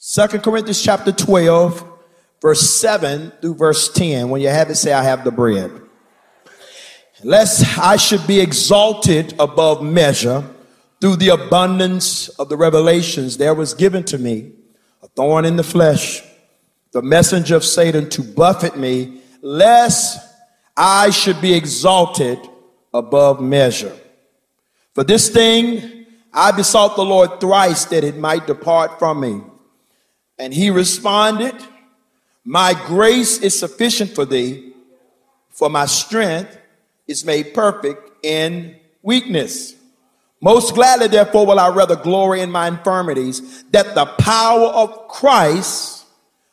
Second Corinthians chapter 12, verse 7 through verse 10. When you have it, say, I have the bread. Lest I should be exalted above measure through the abundance of the revelations, there was given to me a thorn in the flesh, the messenger of Satan to buffet me, lest I should be exalted above measure. For this thing I besought the Lord thrice that it might depart from me. And he responded, My grace is sufficient for thee, for my strength is made perfect in weakness. Most gladly, therefore, will I rather glory in my infirmities, that the power of Christ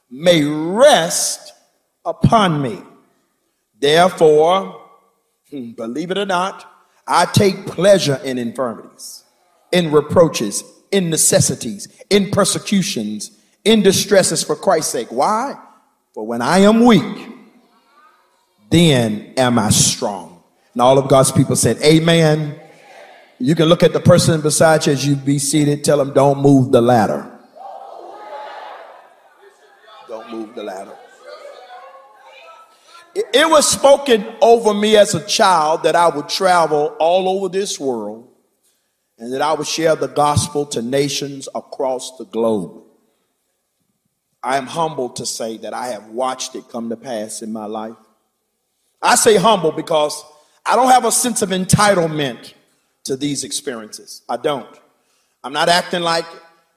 may rest upon me. Therefore, hmm, believe it or not, I take pleasure in infirmities, in reproaches, in necessities, in persecutions, in distresses for Christ's sake. Why? For when I am weak, then am I strong. And all of God's people said, Amen. You can look at the person beside you as you be seated, tell them, Don't move the ladder. Don't move the ladder. It, it was spoken over me as a child that I would travel all over this world and that I would share the gospel to nations across the globe. I am humbled to say that I have watched it come to pass in my life. I say humble because I don't have a sense of entitlement to these experiences. I don't. I'm not acting like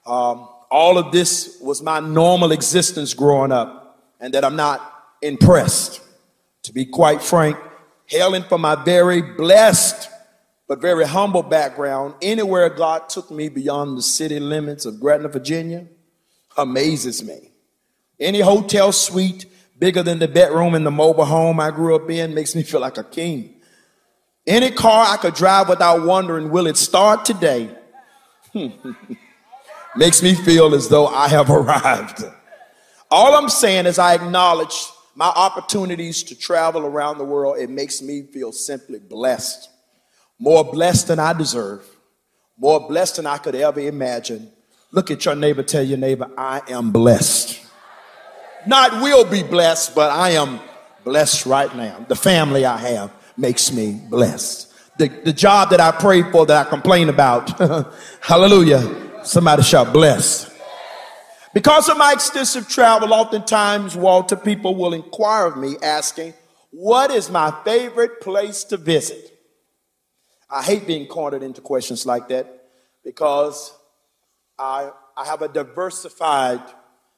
um, all of this was my normal existence growing up and that I'm not impressed. To be quite frank, hailing from my very blessed but very humble background, anywhere God took me beyond the city limits of Gretna, Virginia, amazes me. Any hotel suite bigger than the bedroom in the mobile home I grew up in makes me feel like a king. Any car I could drive without wondering, will it start today? makes me feel as though I have arrived. All I'm saying is I acknowledge my opportunities to travel around the world, it makes me feel simply blessed. More blessed than I deserve, more blessed than I could ever imagine. Look at your neighbor, tell your neighbor, I am blessed. Not will be blessed, but I am blessed right now. The family I have makes me blessed. The, the job that I prayed for that I complain about, hallelujah, somebody shall bless. Because of my extensive travel, oftentimes, Walter, people will inquire of me asking, What is my favorite place to visit? I hate being cornered into questions like that because I, I have a diversified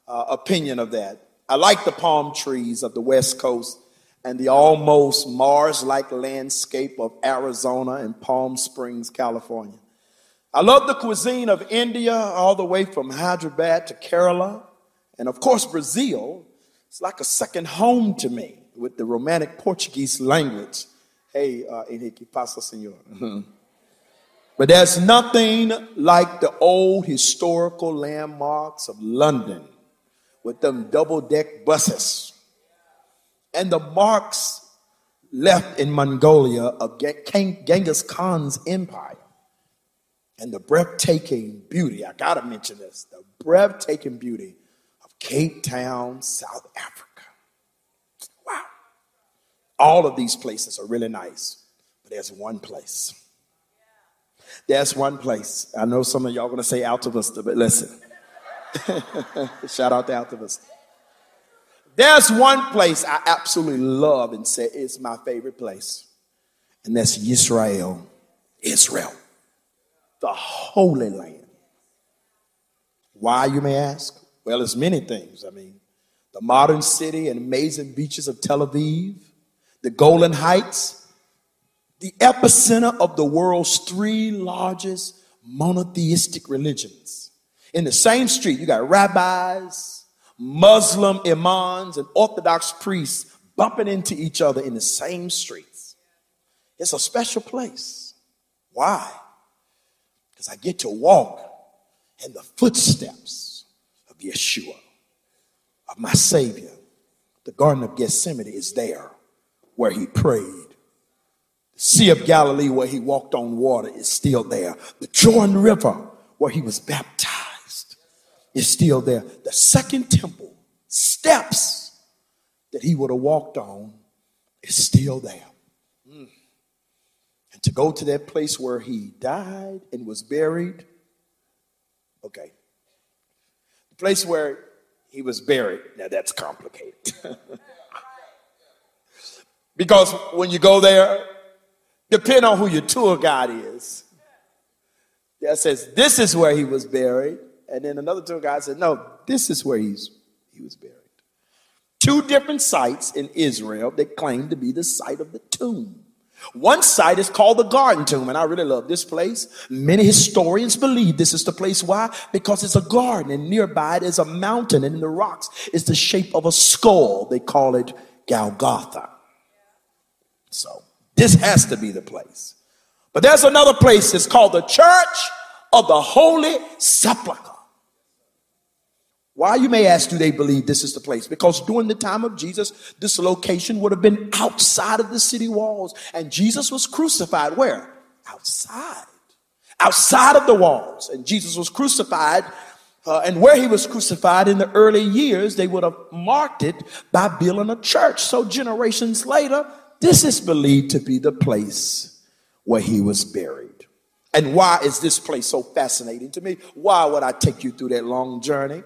uh, opinion of that. I like the palm trees of the West Coast and the almost Mars like landscape of Arizona and Palm Springs, California. I love the cuisine of India, all the way from Hyderabad to Kerala. And of course, Brazil. It's like a second home to me with the romantic Portuguese language. Hey, uh, Henrique, pasa, senor. but there's nothing like the old historical landmarks of London with them double deck buses and the marks left in Mongolia of Genghis Khan's empire and the breathtaking beauty, I gotta mention this, the breathtaking beauty of Cape Town, South Africa. Wow. All of these places are really nice, but there's one place. There's one place. I know some of y'all gonna say Altavista, but listen. Shout out to Altavista. There's one place I absolutely love and say it's my favorite place, and that's Israel. Israel the Holy Land. Why, you may ask? Well, it's many things. I mean, the modern city and amazing beaches of Tel Aviv, the Golan Heights, the epicenter of the world's three largest monotheistic religions. In the same street, you got rabbis, Muslim imams, and Orthodox priests bumping into each other in the same streets. It's a special place. Why? because I get to walk in the footsteps of Yeshua, of my Savior. The Garden of Gethsemane is there where he prayed. The Sea of Galilee where he walked on water is still there. The Jordan River where he was baptized. Is still there. The second temple, steps that he would have walked on, is still there. Mm. And to go to that place where he died and was buried, okay. The place where he was buried, now that's complicated. because when you go there, depending on who your tour guide is, that says this is where he was buried. And then another tour guide said, no, this is where he's, he was buried. Two different sites in Israel that claim to be the site of the tomb. One site is called the Garden Tomb, and I really love this place. Many historians believe this is the place. Why? Because it's a garden, and nearby it is a mountain, and in the rocks is the shape of a skull. They call it Golgotha. So this has to be the place. But there's another place, it's called the Church of the Holy Sepulchre. Why, you may ask, do they believe this is the place? Because during the time of Jesus, this location would have been outside of the city walls. And Jesus was crucified where? Outside. Outside of the walls. And Jesus was crucified. Uh, and where he was crucified in the early years, they would have marked it by building a church. So generations later, this is believed to be the place where he was buried. And why is this place so fascinating to me? Why would I take you through that long journey?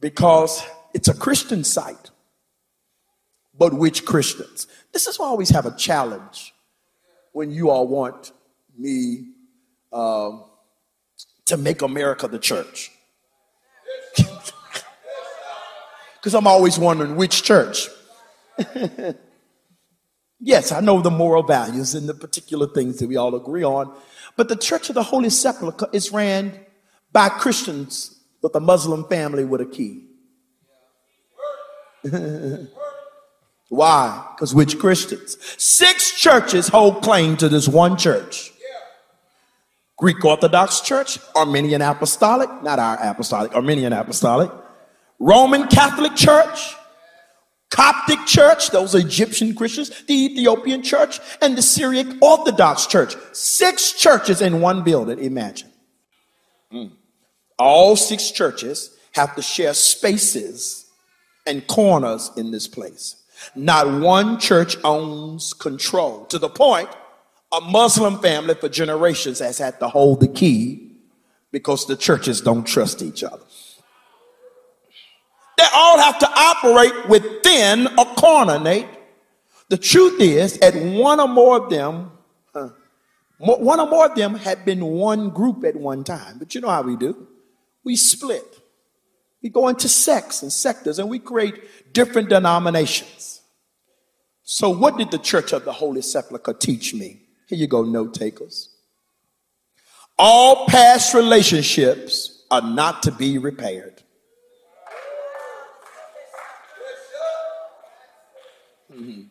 Because it's a Christian site. But which Christians? This is why I always have a challenge when you all want me um, to make America the church. Because I'm always wondering which church. yes, I know the moral values and the particular things that we all agree on, but the Church of the Holy Sepulchre is ran by Christians with a Muslim family with a key. Why? Because which Christians? Six churches hold claim to this one church. Greek Orthodox Church, Armenian Apostolic, not our apostolic, Armenian Apostolic, Roman Catholic Church, Coptic Church, those Egyptian Christians, the Ethiopian Church, and the Syriac Orthodox Church. Six churches in one building, imagine. Mm. All six churches have to share spaces and corners in this place. Not one church owns control to the point a Muslim family for generations has had to hold the key because the churches don't trust each other. They all have to operate within a corner, Nate. The truth is, at one or more of them, huh, one or more of them had been one group at one time. But you know how we do we split. We go into sects and sectors and we create different denominations. So, what did the Church of the Holy Sepulchre teach me? Here you go, note takers. All past relationships are not to be repaired. Mm-hmm.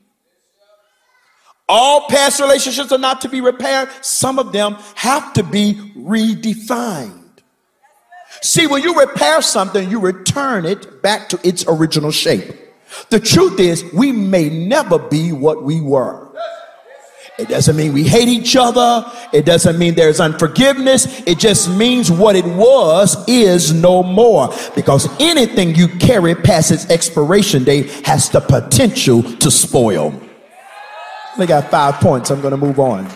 All past relationships are not to be repaired. Some of them have to be redefined. See, when you repair something, you return it back to its original shape. The truth is, we may never be what we were. It doesn't mean we hate each other. It doesn't mean there's unforgiveness. It just means what it was is no more. Because anything you carry past its expiration date has the potential to spoil. We got five points. I'm going to move on.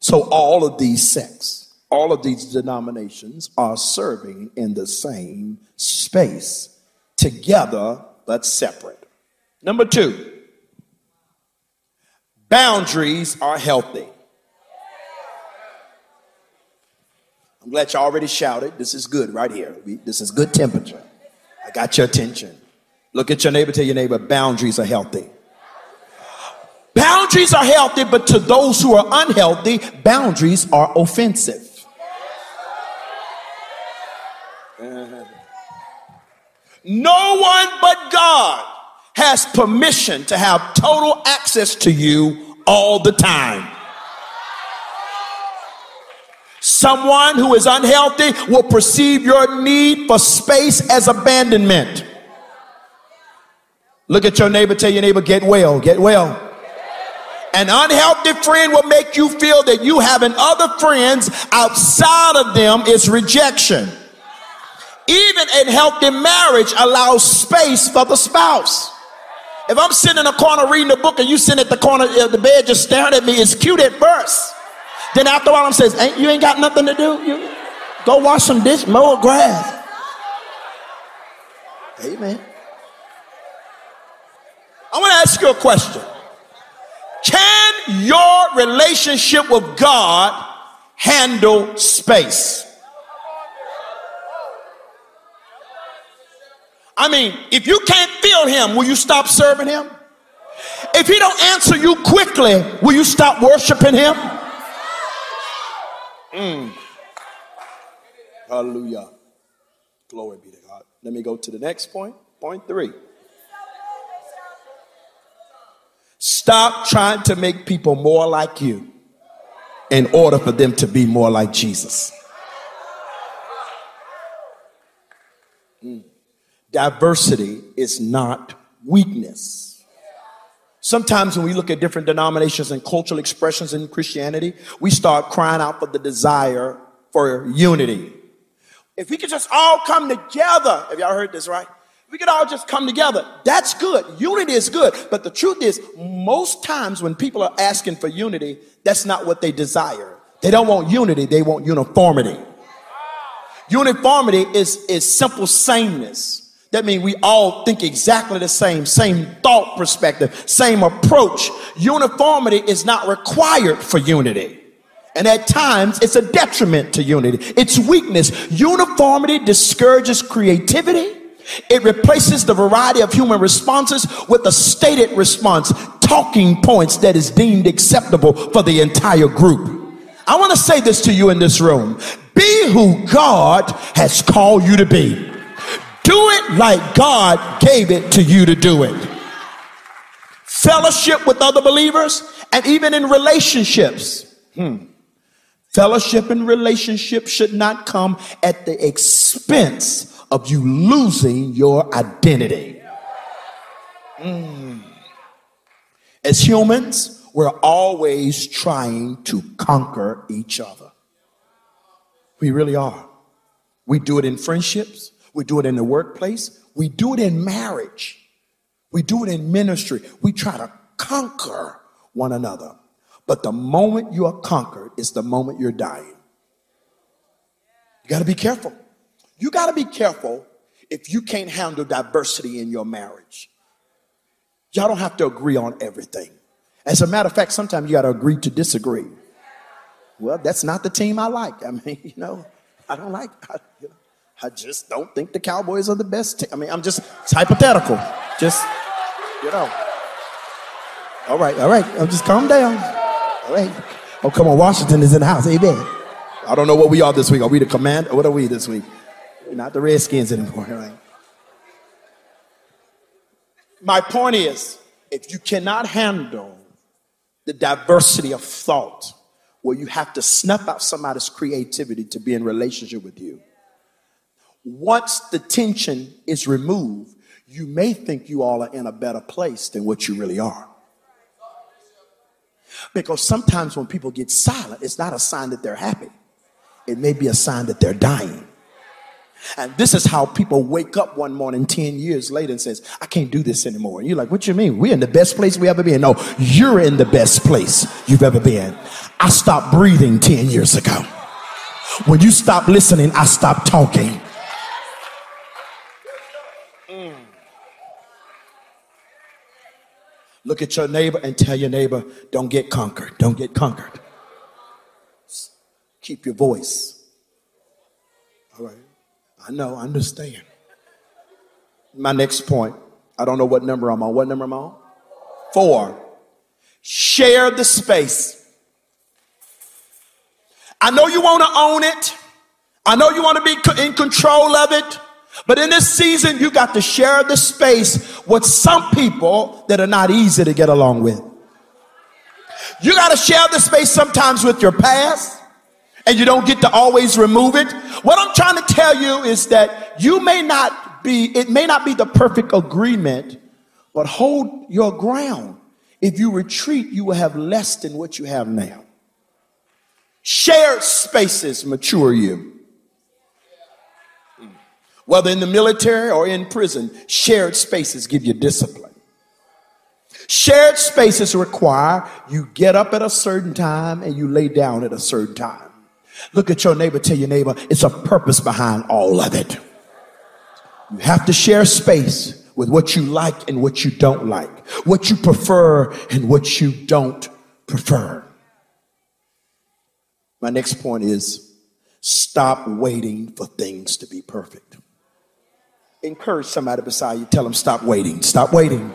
So, all of these sects all of these denominations are serving in the same space, together but separate. Number two, boundaries are healthy. I'm glad you already shouted. This is good right here. This is good temperature. I got your attention. Look at your neighbor, tell your neighbor, boundaries are healthy. Boundaries are healthy, but to those who are unhealthy, boundaries are offensive. No one but God has permission to have total access to you all the time. Someone who is unhealthy will perceive your need for space as abandonment. Look at your neighbor, tell your neighbor, get well, get well. An unhealthy friend will make you feel that you having other friends outside of them is rejection. Even a healthy marriage allows space for the spouse. If I'm sitting in a corner reading a book and you sitting at the corner of the bed just staring at me, it's cute at first. Then after a while, I'm says, ain't, you ain't got nothing to do. You go wash some dish, mow a grass. Amen. I want to ask you a question. Can your relationship with God handle space? I mean, if you can't feel him, will you stop serving him? If he don't answer you quickly, will you stop worshiping him? Mm. Hallelujah. Glory be to God. Let me go to the next point. Point three. Stop trying to make people more like you in order for them to be more like Jesus. Diversity is not weakness. Sometimes when we look at different denominations and cultural expressions in Christianity, we start crying out for the desire for unity. If we could just all come together, have y'all heard this, right? We could all just come together. That's good. Unity is good. But the truth is, most times when people are asking for unity, that's not what they desire. They don't want unity, they want uniformity. Uniformity is, is simple sameness. That means we all think exactly the same, same thought perspective, same approach. Uniformity is not required for unity. And at times it's a detriment to unity. It's weakness. Uniformity discourages creativity. It replaces the variety of human responses with a stated response, talking points that is deemed acceptable for the entire group. I want to say this to you in this room. Be who God has called you to be. Do it like God gave it to you to do it. Fellowship with other believers and even in relationships. Hmm. Fellowship and relationship should not come at the expense of you losing your identity. Mm. As humans, we're always trying to conquer each other. We really are. We do it in friendships. We do it in the workplace. We do it in marriage. We do it in ministry. We try to conquer one another. But the moment you are conquered is the moment you're dying. You got to be careful. You got to be careful if you can't handle diversity in your marriage. Y'all don't have to agree on everything. As a matter of fact, sometimes you got to agree to disagree. Well, that's not the team I like. I mean, you know, I don't like. I, you know. I just don't think the Cowboys are the best team. I mean, I'm just, it's hypothetical. Just, you know. All right, all right. I'm just calm down. All right. Oh, come on. Washington is in the house. Amen. I don't know what we are this week. Are we the command? What are we this week? We're not the Redskins anymore, right? My point is, if you cannot handle the diversity of thought, where you have to snuff out somebody's creativity to be in relationship with you, once the tension is removed, you may think you all are in a better place than what you really are. Because sometimes when people get silent, it's not a sign that they're happy. It may be a sign that they're dying. And this is how people wake up one morning 10 years later and says, I can't do this anymore. And you're like, what you mean? We're in the best place we ever been. No, you're in the best place you've ever been. I stopped breathing 10 years ago. When you stop listening, I stopped talking. Look at your neighbor and tell your neighbor, don't get conquered. Don't get conquered. Keep your voice. All right. I know, I understand. My next point. I don't know what number I'm on. What number am I on? Four. Share the space. I know you want to own it. I know you want to be in control of it. But in this season, you got to share the space with some people that are not easy to get along with. You got to share the space sometimes with your past, and you don't get to always remove it. What I'm trying to tell you is that you may not be, it may not be the perfect agreement, but hold your ground If you retreat, you will have less than what you have now. Shared spaces mature you. Whether in the military or in prison, shared spaces give you discipline. Shared spaces require you get up at a certain time and you lay down at a certain time. Look at your neighbor, tell your neighbor, it's a purpose behind all of it. You have to share space with what you like and what you don't like, what you prefer and what you don't prefer. My next point is stop waiting for things to be perfect. Encourage somebody beside you. Tell them, stop waiting. Stop waiting.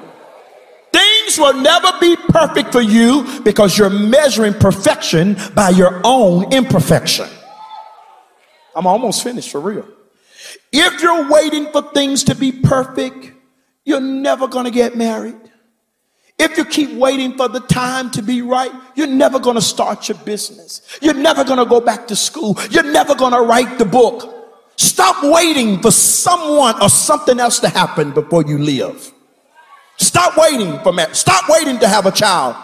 Things will never be perfect for you because you're measuring perfection by your own imperfection. I'm almost finished for real. If you're waiting for things to be perfect, you're never going to get married. If you keep waiting for the time to be right, you're never going to start your business. You're never going to go back to school. You're never going to write the book. Stop waiting for someone or something else to happen before you live. Stop waiting for marriage. Stop waiting to have a child.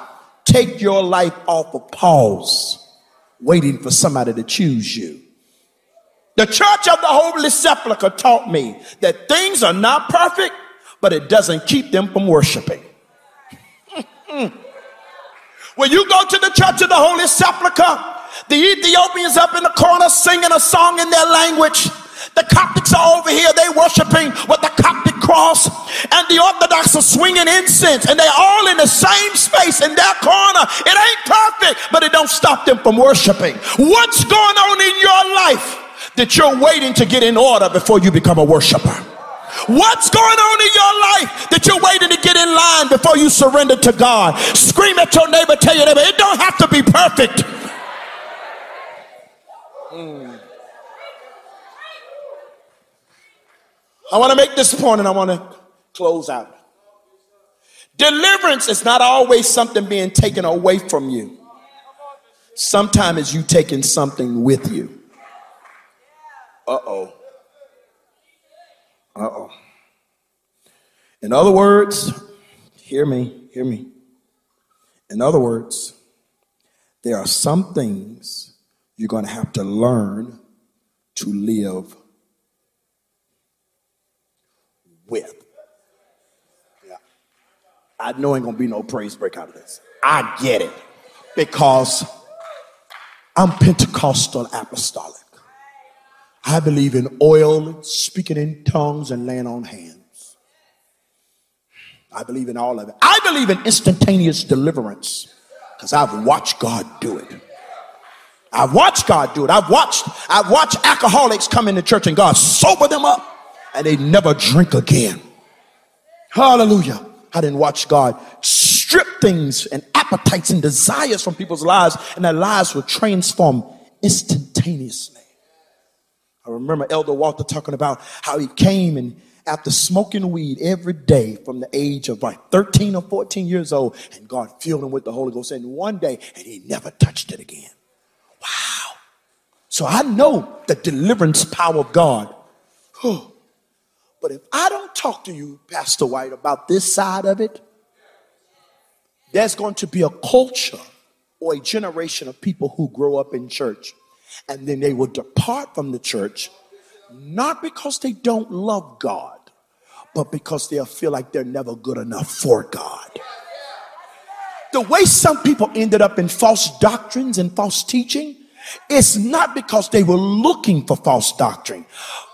Take your life off of pause, waiting for somebody to choose you. The Church of the Holy Sepulchre taught me that things are not perfect, but it doesn't keep them from worshiping. when you go to the Church of the Holy Sepulchre, the Ethiopians up in the corner singing a song in their language. The Coptics are over here, they worshiping with the Coptic cross, and the Orthodox are swinging incense, and they're all in the same space in their corner. It ain't perfect, but it don't stop them from worshiping. What's going on in your life that you're waiting to get in order before you become a worshiper? What's going on in your life that you're waiting to get in line before you surrender to God? Scream at your neighbor, tell your neighbor, it don't have to be perfect. Mm. I want to make this point and I want to close out. Deliverance is not always something being taken away from you. Sometimes it's you taking something with you. Uh oh. Uh oh. In other words, hear me, hear me. In other words, there are some things you're going to have to learn to live with. Yeah. I know ain't gonna be no praise break out of this. I get it because I'm Pentecostal apostolic. I believe in oil, speaking in tongues, and laying on hands. I believe in all of it. I believe in instantaneous deliverance because I've watched God do it. I've watched God do it. I've watched, I've watched alcoholics come into church and God sober them up and they never drink again. Hallelujah. I didn't watch God strip things and appetites and desires from people's lives and their lives were transformed instantaneously. I remember Elder Walter talking about how he came and after smoking weed every day from the age of like 13 or 14 years old, and God filled him with the Holy Ghost. And one day, and he never touched it again. Wow. So I know the deliverance power of God. But if I don't talk to you, Pastor White, about this side of it, there's going to be a culture or a generation of people who grow up in church and then they will depart from the church not because they don't love God, but because they'll feel like they're never good enough for God. The way some people ended up in false doctrines and false teaching it's not because they were looking for false doctrine,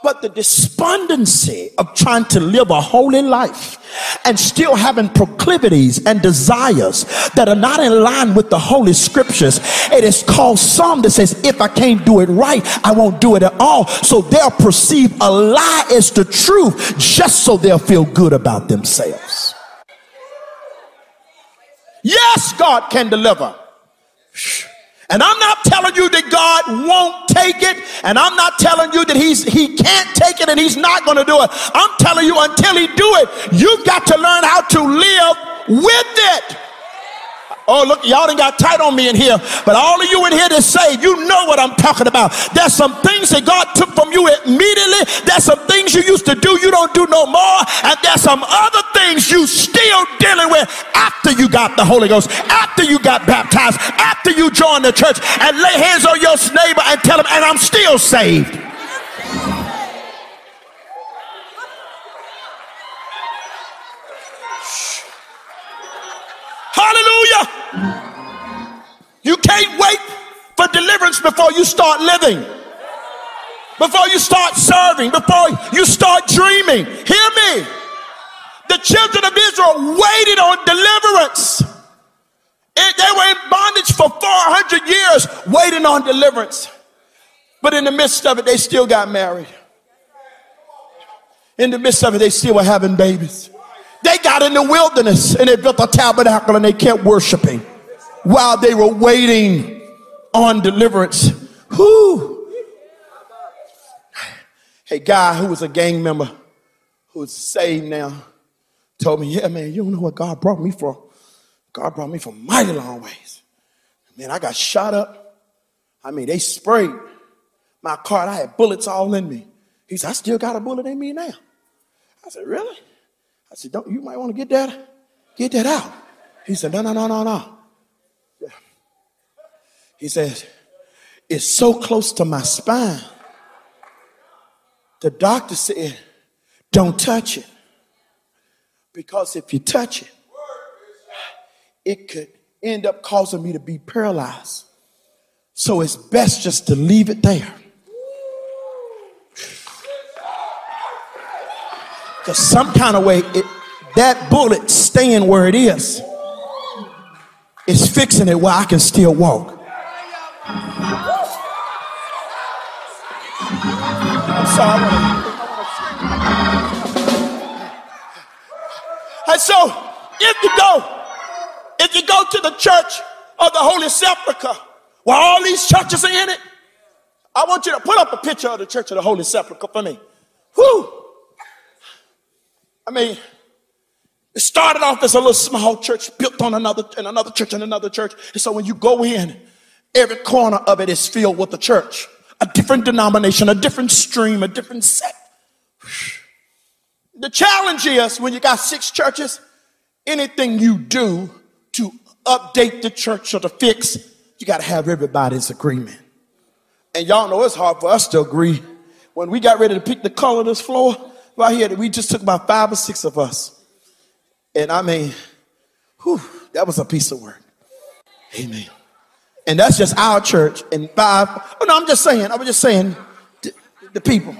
but the despondency of trying to live a holy life and still having proclivities and desires that are not in line with the holy scriptures. It is called some that says, if I can't do it right, I won't do it at all. So they'll perceive a lie as the truth just so they'll feel good about themselves. Yes, God can deliver. And I'm not telling you that God won't take it, and I'm not telling you that he's he can't take it and he's not going to do it. I'm telling you until he do it, you've got to learn how to live with it. Oh, look, y'all done got tight on me in here. But all of you in here that say, you know what I'm talking about. There's some things that God took from you immediately. There's some things you used to do, you don't do no more. And there's some other things you still dealing with after after you got the Holy Ghost, after you got baptized, after you joined the church, and lay hands on your neighbor and tell him, and I'm still saved. Hallelujah. You can't wait for deliverance before you start living, before you start serving, before you start dreaming. Hear me. The children of Israel waited on deliverance. It, they were in bondage for 400 years, waiting on deliverance. But in the midst of it, they still got married. In the midst of it, they still were having babies. They got in the wilderness and they built a tabernacle and they kept worshiping while they were waiting on deliverance. Who? A guy who was a gang member who's saved now told me, Yeah, man, you don't know what God brought me from. God brought me from mighty long ways. Man, I got shot up. I mean, they sprayed my car. I had bullets all in me. He said, I still got a bullet in me now. I said, Really? I said, Don't you might want to get that, get that out. He said, No, no, no, no, no. He says, It's so close to my spine. The doctor said, Don't touch it. Because if you touch it, it could end up causing me to be paralyzed. So it's best just to leave it there. Because some kind of way, it, that bullet staying where it is is fixing it where I can still walk. I'm sorry. And so, if you go, if you go to the church of the Holy Sepulchre, where all these churches are in it, I want you to put up a picture of the church of the Holy Sepulchre for me. Whew. I mean, it started off as a little small church built on another and another church and another church. And so when you go in, every corner of it is filled with a church, a different denomination, a different stream, a different sect. The challenge is when you got six churches, anything you do to update the church or to fix, you got to have everybody's agreement. And y'all know it's hard for us to agree. When we got ready to pick the color of this floor, right here, we just took about five or six of us. And I mean, whew, that was a piece of work. Amen. And that's just our church. And five, oh no, I'm just saying, I was just saying, the, the people,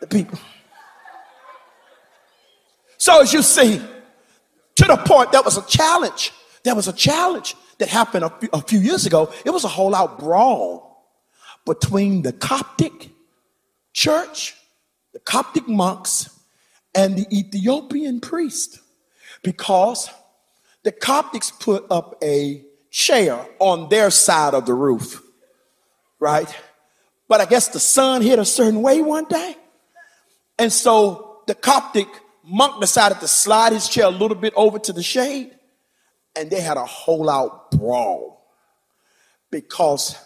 the people. So as you see, to the point, that was a challenge. There was a challenge that happened a few, a few years ago. It was a whole out brawl between the Coptic church the Coptic monks and the Ethiopian priest because the Coptics put up a chair on their side of the roof, right? But I guess the sun hit a certain way one day. And so the Coptic monk decided to slide his chair a little bit over to the shade. And they had a whole out brawl because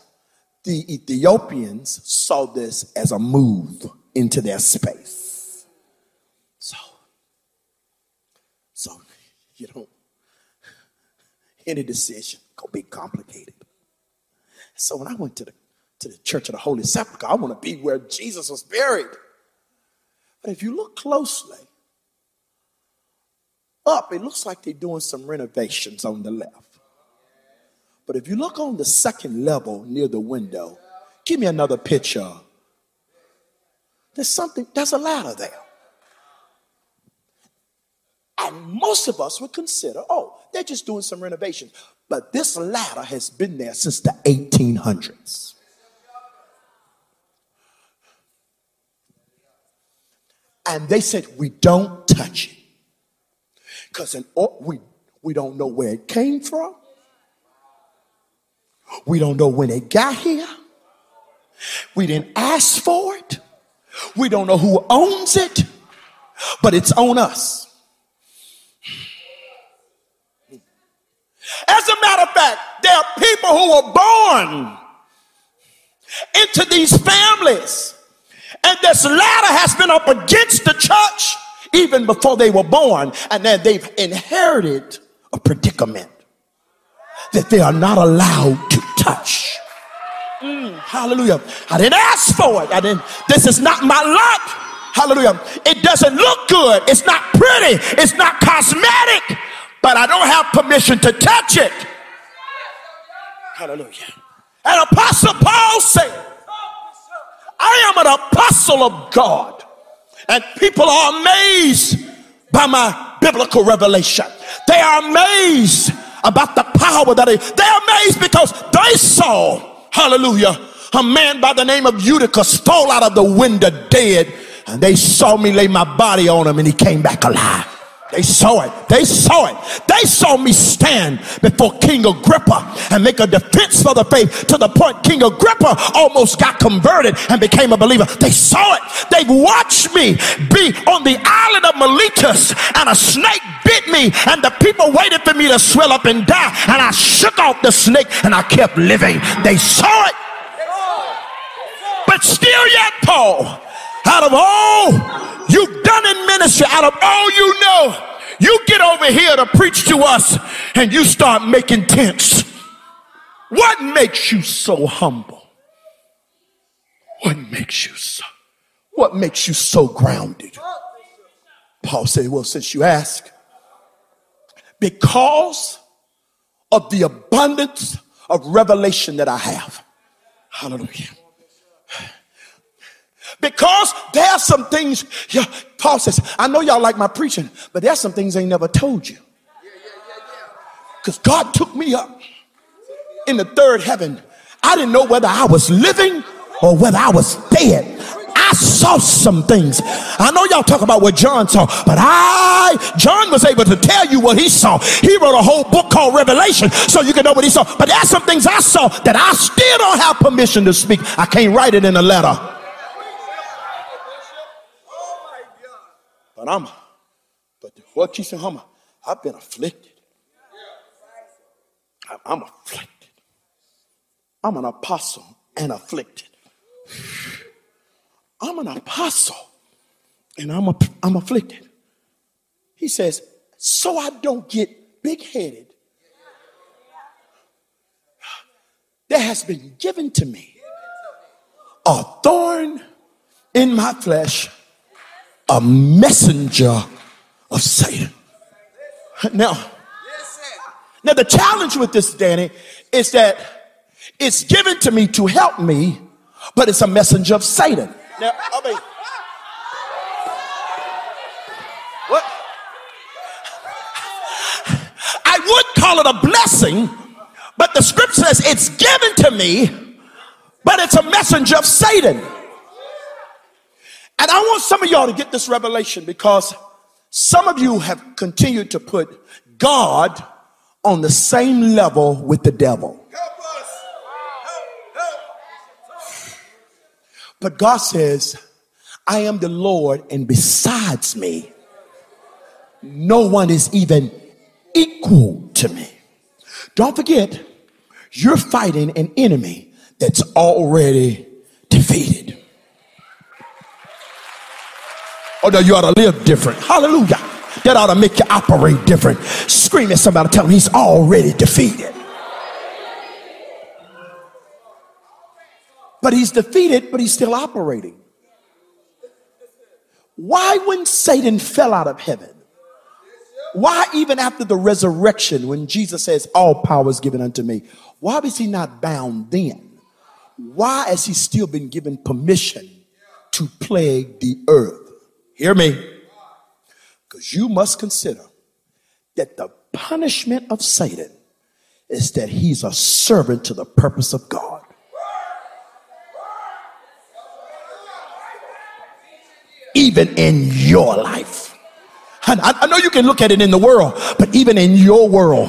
the Ethiopians saw this as a move into their space. So, so you know, any decision gonna be complicated. So when I went to the to the Church of the Holy Sepulchre, I want to be where Jesus was buried. But if you look closely up, it looks like they're doing some renovations on the left. But if you look on the second level near the window, give me another picture there's something, there's a ladder there. And most of us would consider, oh, they're just doing some renovations. But this ladder has been there since the 1800s. And they said, we don't touch it. Because we, we don't know where it came from. We don't know when it got here. We didn't ask for it. We don't know who owns it, but it's on us. As a matter of fact, there are people who were born into these families, and this ladder has been up against the church even before they were born, and then they've inherited a predicament that they are not allowed to touch. Mm, hallelujah. I didn't ask for it. I didn't, this is not my lot. Hallelujah. It doesn't look good. It's not pretty. It's not cosmetic, but I don't have permission to touch it. Hallelujah. And Apostle Paul said, I am an apostle of God. And people are amazed by my biblical revelation. They are amazed about the power that I, they're amazed because they saw, hallelujah, a man by the name of Eutychus stole out of the window dead. And they saw me lay my body on him and he came back alive. They saw it. They saw it. They saw me stand before King Agrippa and make a defense for the faith to the point King Agrippa almost got converted and became a believer. They saw it. They watched me be on the island of Miletus and a snake bit me and the people waited for me to swell up and die and I shook off the snake and I kept living. They saw it. But still yet, Paul, out of all you've done in ministry, out of all you know, you get over here to preach to us and you start making tents. What makes you so humble? What makes you so? What makes you so grounded? Paul said, Well, since you ask, because of the abundance of revelation that I have. Hallelujah. Because there are some things, yeah, Paul says, I know y'all like my preaching, but there's some things ain't never told you. Because God took me up in the third heaven. I didn't know whether I was living or whether I was dead. Saw some things. I know y'all talk about what John saw, but I, John was able to tell you what he saw. He wrote a whole book called Revelation so you can know what he saw. But there's some things I saw that I still don't have permission to speak. I can't write it in a letter. But I'm, but what you say, I've been afflicted. I'm afflicted. I'm an apostle and afflicted. I'm an apostle and I'm, a, I'm afflicted. He says, so I don't get big headed. There has been given to me a thorn in my flesh a messenger of Satan. Now, now the challenge with this, Danny, is that it's given to me to help me, but it's a messenger of Satan. Now, I mean, what? I would call it a blessing, but the scripture says it's given to me, but it's a messenger of Satan. And I want some of y'all to get this revelation because some of you have continued to put God on the same level with the devil. But God says, I am the Lord, and besides me, no one is even equal to me. Don't forget, you're fighting an enemy that's already defeated. Oh no, you ought to live different. Hallelujah. That ought to make you operate different. Scream at somebody, tell him he's already defeated. But he's defeated, but he's still operating. Why, when Satan fell out of heaven, why, even after the resurrection, when Jesus says, All power is given unto me, why was he not bound then? Why has he still been given permission to plague the earth? Hear me. Because you must consider that the punishment of Satan is that he's a servant to the purpose of God. Even in your life. And I, know you can look at it in the world, but even in your world,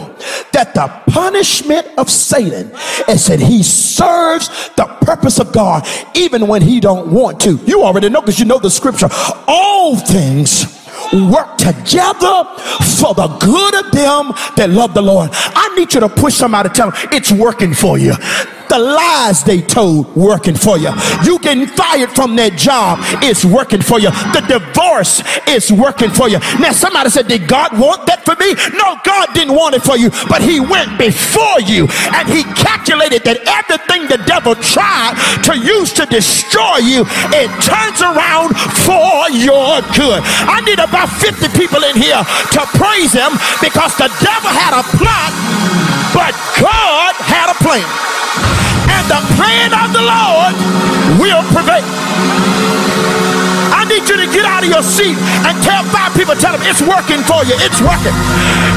that the punishment of Satan is that he serves the purpose of God even when he don't want to. You already know because you know the scripture. All things work together for the good of them that love the Lord. I need you to push somebody tell them it's working for you. The lies they told working for you. You getting fired from that job is working for you. The divorce is working for you. Now somebody said, did God want that for me? No, God didn't want it for you, but he went before you and he calculated that everything the devil tried to use to destroy you, it turns around for your good. I need about 50 people in here to praise him because the devil had a plot, but God and the plan of the Lord will prevail. I need you to get out of your seat and tell five people, tell them it's working for you. It's working.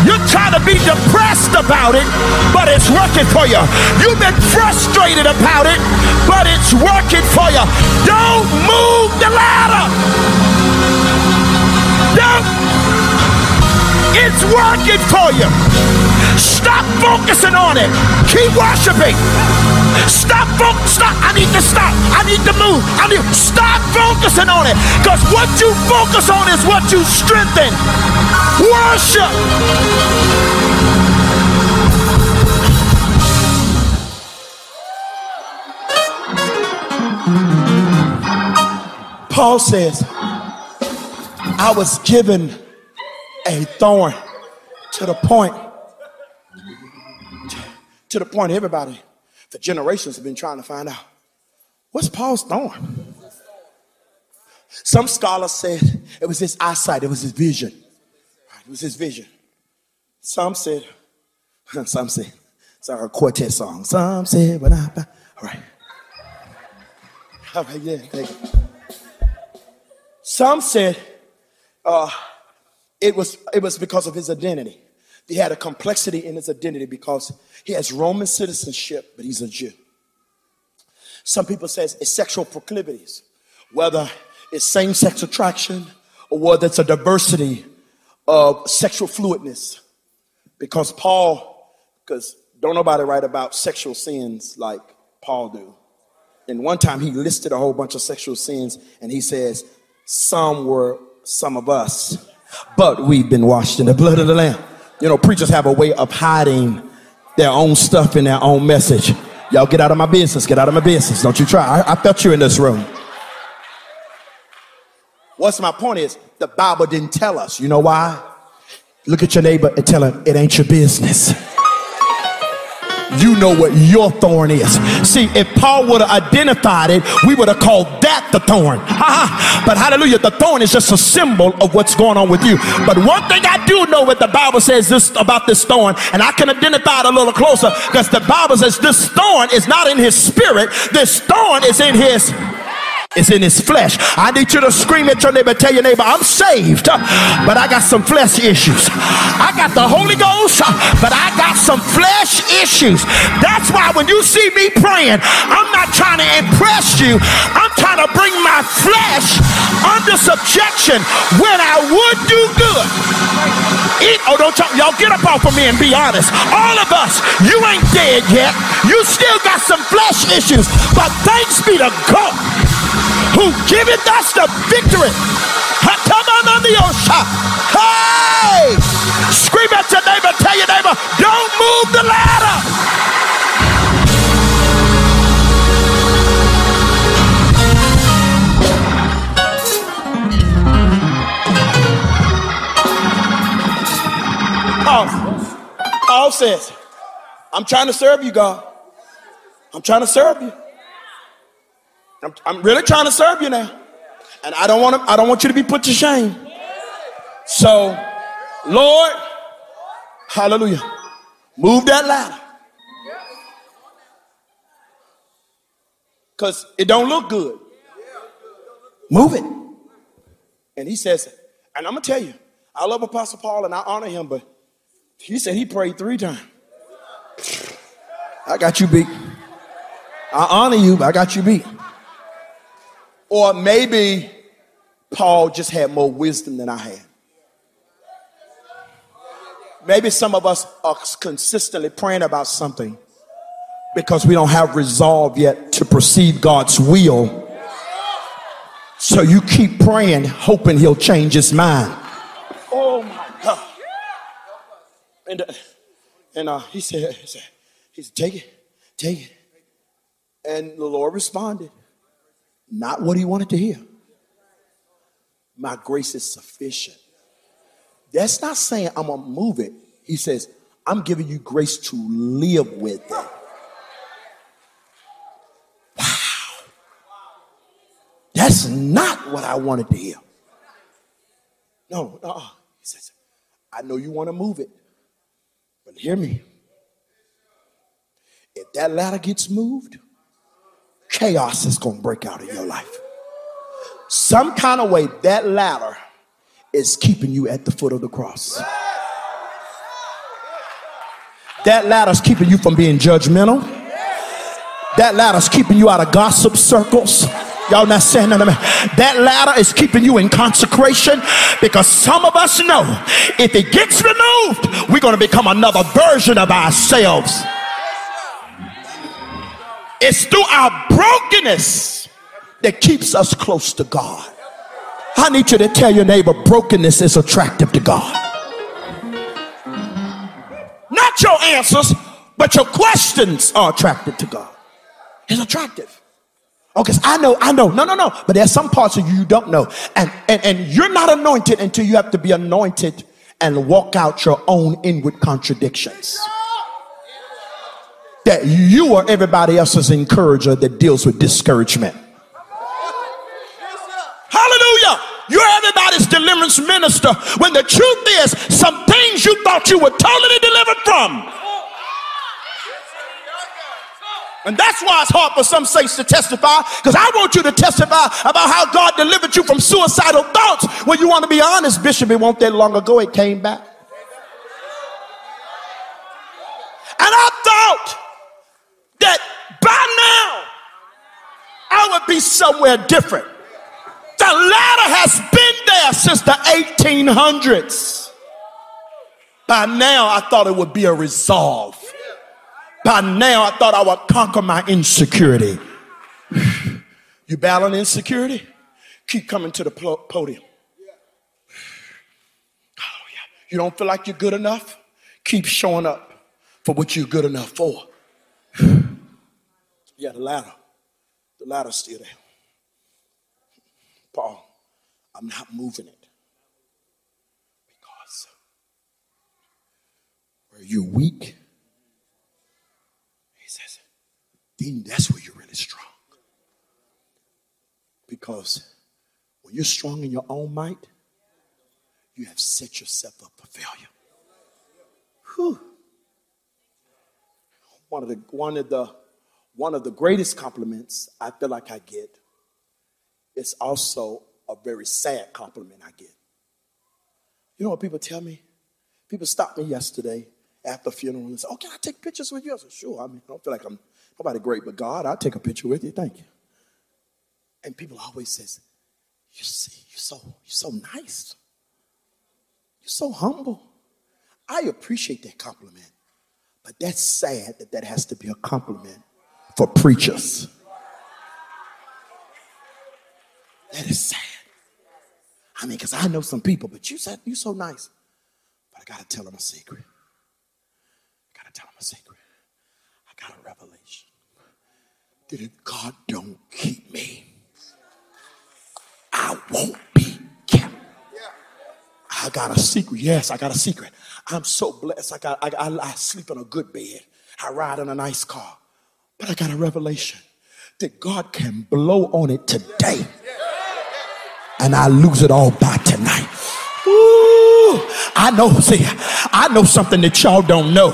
You're trying to be depressed about it, but it's working for you. You've been frustrated about it, but it's working for you. Don't move the ladder. Don't. It's working for you. Stop focusing on it. Keep worshiping. Stop. Stop. I need to stop. I need to move. I need stop focusing on it. Because what you focus on is what you strengthen. Worship. Paul says, I was given a thorn to the point, to the point everybody for generations have been trying to find out what's Paul's thorn. Some scholars said it was his eyesight, it was his vision. It was his vision. Some said, some said, it's our quartet song. Some said, but I, all right. All right, yeah, thank you. Some said, uh, it was, it was because of his identity. He had a complexity in his identity because he has Roman citizenship, but he's a Jew. Some people say it's sexual proclivities, whether it's same-sex attraction or whether it's a diversity of sexual fluidness. Because Paul, because don't nobody write about sexual sins like Paul do. And one time he listed a whole bunch of sexual sins and he says, some were some of us but we've been washed in the blood of the Lamb. You know, preachers have a way of hiding their own stuff in their own message. Y'all get out of my business. Get out of my business. Don't you try. I, I felt you in this room. What's my point is the Bible didn't tell us. You know why? Look at your neighbor and tell him it ain't your business you know what your thorn is. See, if Paul would have identified it, we would have called that the thorn. but hallelujah, the thorn is just a symbol of what's going on with you. But one thing I do know what the Bible says this about this thorn, and I can identify it a little closer because the Bible says this thorn is not in his spirit, this thorn is in his is in his flesh. I need you to scream at your neighbor, tell your neighbor, I'm saved, but I got some flesh issues. I got the Holy Ghost, but I got some flesh issues. That's why when you see me praying, I'm not trying to impress you. I'm trying to bring my flesh under subjection when I would do good. Eat, oh, don't y'all, y'all get up off of me and be honest. All of us, you ain't dead yet. You still got some flesh issues, but thanks be to God who giveth us the victory. Hey! Scream at your neighbor, tell your neighbor, don't move the ladder. Paul, Paul says, I'm trying to serve you, God. I'm trying to serve you. I'm, I'm really trying to serve you now. And I don't want to, I don't want you to be put to shame. So, Lord, hallelujah. Move that ladder. Because it don't look good. Move it. And he says, and I'm gonna tell you, I love Apostle Paul and I honor him, but he said he prayed three times. I got you beat. I honor you, but I got you beat. Or maybe Paul just had more wisdom than I had. Maybe some of us are consistently praying about something because we don't have resolve yet to perceive God's will. So you keep praying, hoping he'll change his mind. Oh my God. And, uh, and uh, he, said, he said, he said, take it, take it, And the Lord responded, not what he wanted to hear. My grace is sufficient. That's not saying I'm going to move it. He says, I'm giving you grace to live with it. Wow. That's not what I wanted to hear. No, no. He says, I know you want to move it, but hear me. If that ladder gets moved, chaos is going to break out in your life. Some kind of way, that ladder is keeping you at the foot of the cross. That ladder is keeping you from being judgmental. That ladder is keeping you out of gossip circles. Y'all not saying that. That ladder is keeping you in consecration because some of us know if it gets removed, we're going to become another version of ourselves. It's through our brokenness that keeps us close to God. I need you to tell your neighbor brokenness is attractive to God. Not your answers, but your questions are attractive to God. It's attractive. Okay, so I know, I know. No, no, no. But there's some parts of you you don't know. And, and, and you're not anointed until you have to be anointed and walk out your own inward contradictions that you are everybody else's encourager that deals with discouragement. Hallelujah. You're everybody's deliverance minister when the truth is some things you thought you were totally delivered from. And that's why it's hard for some saints to testify because I want you to testify about how God delivered you from suicidal thoughts. When you want to be honest, Bishop, it won't that long ago it came back. And I thought that by now I would be somewhere different. The ladder has been there since the 1800s. By now, I thought it would be a resolve. By now, I thought I would conquer my insecurity. You battling insecurity? Keep coming to the podium. Oh, yeah. You don't feel like you're good enough? Keep showing up for what you're good enough for. Yeah, the ladder. The ladder's still there. Paul, I'm not moving it. Because where you're weak, he says, then that's where you're really strong. Because when you're strong in your own might, you have set yourself up for failure. Whew. One of the one of the one of the greatest compliments I feel like I get is also a very sad compliment I get. You know what people tell me? People stopped me yesterday after funeral and said, Oh, can I take pictures with you? I said, Sure. I mean, I don't feel like I'm nobody great, but God, I'll take a picture with you. Thank you. And people always says, You see, you're so, you're so nice. You're so humble. I appreciate that compliment. But that's sad that that has to be a compliment for preachers. That is sad. I mean, because I know some people, but you said you're so nice. But I got to tell them a secret. I got to tell them a secret. I got a revelation that if God don't keep me, I won't be kept. I got a secret. Yes, I got a secret. I'm so blessed. I got. I, I, I sleep in a good bed. I ride in a nice car. But I got a revelation that God can blow on it today and I lose it all by tonight. Ooh, I know, see, I know something that y'all don't know.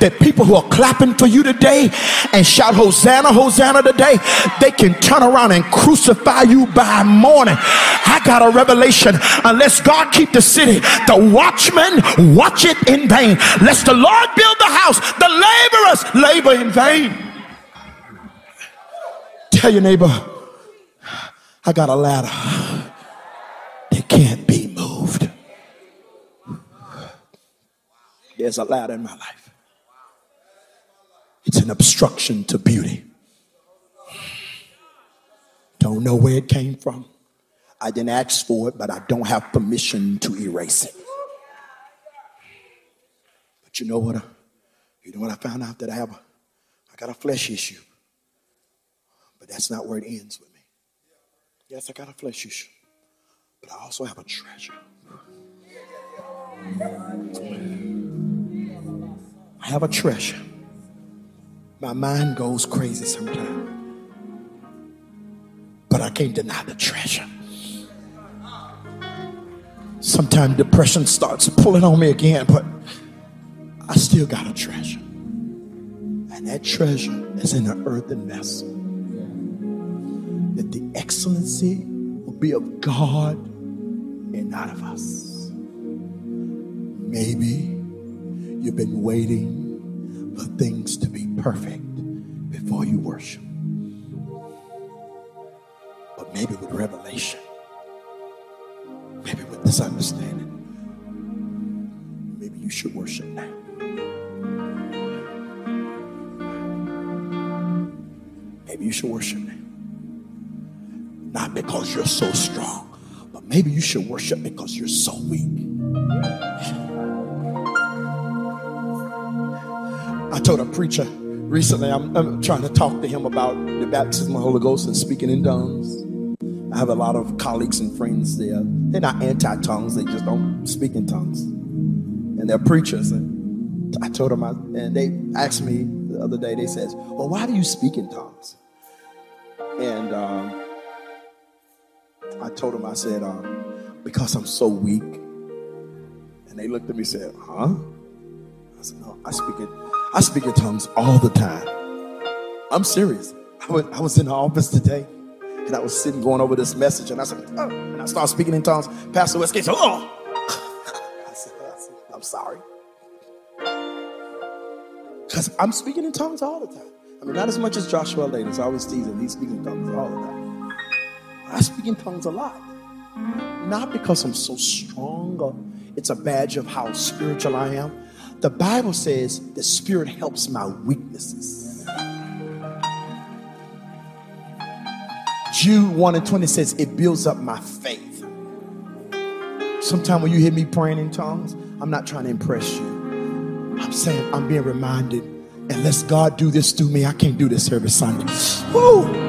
That people who are clapping for you today and shout Hosanna, Hosanna today, they can turn around and crucify you by morning. I got a revelation. Unless God keep the city, the watchmen watch it in vain. Lest the Lord build the house, the laborers labor in vain. Tell your neighbor, I got a ladder that can't be moved. There's a ladder in my life. It's an obstruction to beauty. Don't know where it came from. I didn't ask for it, but I don't have permission to erase it. But you know what? You know what I found out that I have? A, I got a flesh issue. But that's not where it ends with me. Yes, I got a flesh issue, but I also have a treasure. I have a treasure. My mind goes crazy sometimes, but I can't deny the treasure. Sometimes depression starts pulling on me again, but I still got a treasure. And that treasure is in an earthen vessel. Excellency will be of God and not of us. Maybe you've been waiting for things to be perfect before you worship. But maybe with revelation, maybe with this understanding, maybe you should worship now. Maybe you should worship now. Because you're so strong, but maybe you should worship because you're so weak. I told a preacher recently, I'm, I'm trying to talk to him about the baptism of the Holy Ghost and speaking in tongues. I have a lot of colleagues and friends there. They're not anti tongues, they just don't speak in tongues. And they're preachers. And I told them, I, and they asked me the other day, they says, Well, why do you speak in tongues? And um, I told them, I said, um, Because I'm so weak. And they looked at me and said, Huh? I said, No, I speak in, I speak in tongues all the time. I'm serious. I was, I was in the office today and I was sitting going over this message and I said, oh, and I started speaking in tongues. Pastor Westgate said, oh. I said, I said, I'm sorry. Because I'm speaking in tongues all the time. I mean, not as much as Joshua Layden. I always tease him. He's speaking in tongues all the time. I speak in tongues a lot. Not because I'm so strong or it's a badge of how spiritual I am. The Bible says the Spirit helps my weaknesses. Jude 1 and 20 says it builds up my faith. Sometimes when you hear me praying in tongues, I'm not trying to impress you. I'm saying I'm being reminded, unless God do this through me, I can't do this every Sunday. Woo!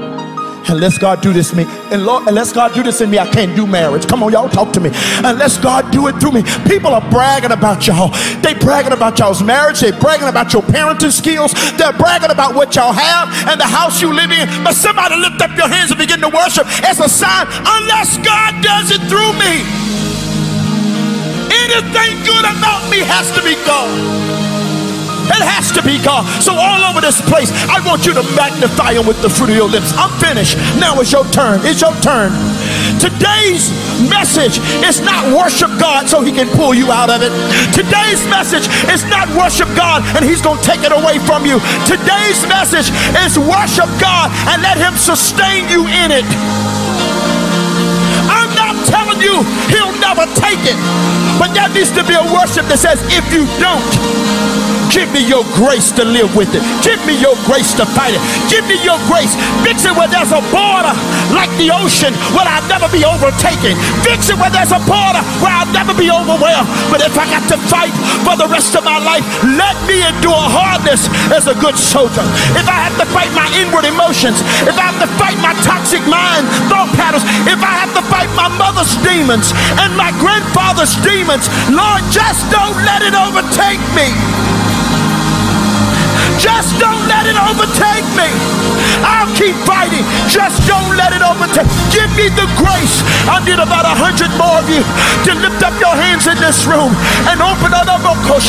Unless God do this me, and Lord, unless God do this in me, I can't do marriage. Come on, y'all, talk to me. Unless God do it through me, people are bragging about y'all. They bragging about y'all's marriage. They bragging about your parenting skills. They're bragging about what y'all have and the house you live in. But somebody lift up your hands and begin to worship as a sign. Unless God does it through me, anything good about me has to be God. It has to be God. So all over this place, I want you to magnify him with the fruit of your lips. I'm finished. Now it's your turn. It's your turn. Today's message is not worship God so he can pull you out of it. Today's message is not worship God and he's going to take it away from you. Today's message is worship God and let him sustain you in it. I'm not telling you he'll never take it. But there needs to be a worship that says, if you don't, Give me your grace to live with it. Give me your grace to fight it. Give me your grace. Fix it where there's a border like the ocean where I'll never be overtaken. Fix it where there's a border where I'll never be overwhelmed. But if I got to fight for the rest of my life, let me endure hardness as a good soldier. If I have to fight my inward emotions, if I have to fight my toxic mind, thought patterns, if I have to fight my mother's demons and my grandfather's demons, Lord, just don't let it overtake me. Just don't let it overtake me. I'll keep fighting. Just don't let it overtake. Give me the grace. I need about a hundred more of you to lift up your hands in this room and open up oh,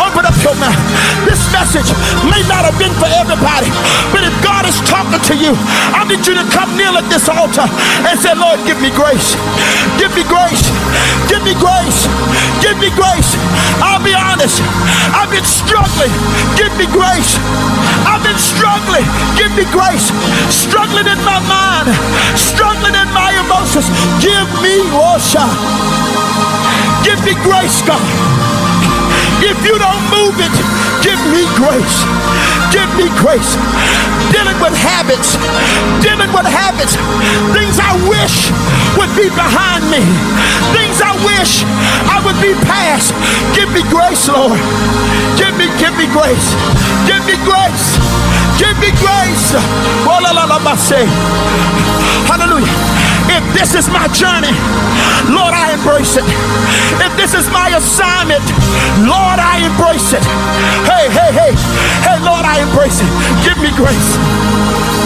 Open up your mouth. This message may not have been for everybody, but if God is talking to you, I need you to come kneel at this altar and say, Lord, give me grace. Give me grace. Give me grace. Give me grace. I'll be honest. I've been struggling. Give me grace I've been struggling. Give me grace. Struggling in my mind, struggling in my emotions. Give me, oh, Osha. Give me grace, God. If you don't move it, give me grace. Give me grace. Dealing with habits, dealing with habits, things I wish would be behind me, things I wish I would be past. Give me grace, Lord. Give me, give me grace. Give me grace. Give me grace. Hallelujah. If this is my journey, Lord, I embrace it. If this is my assignment, Lord, I embrace it. Hey, hey, hey, hey, Lord, I embrace it. Give me grace.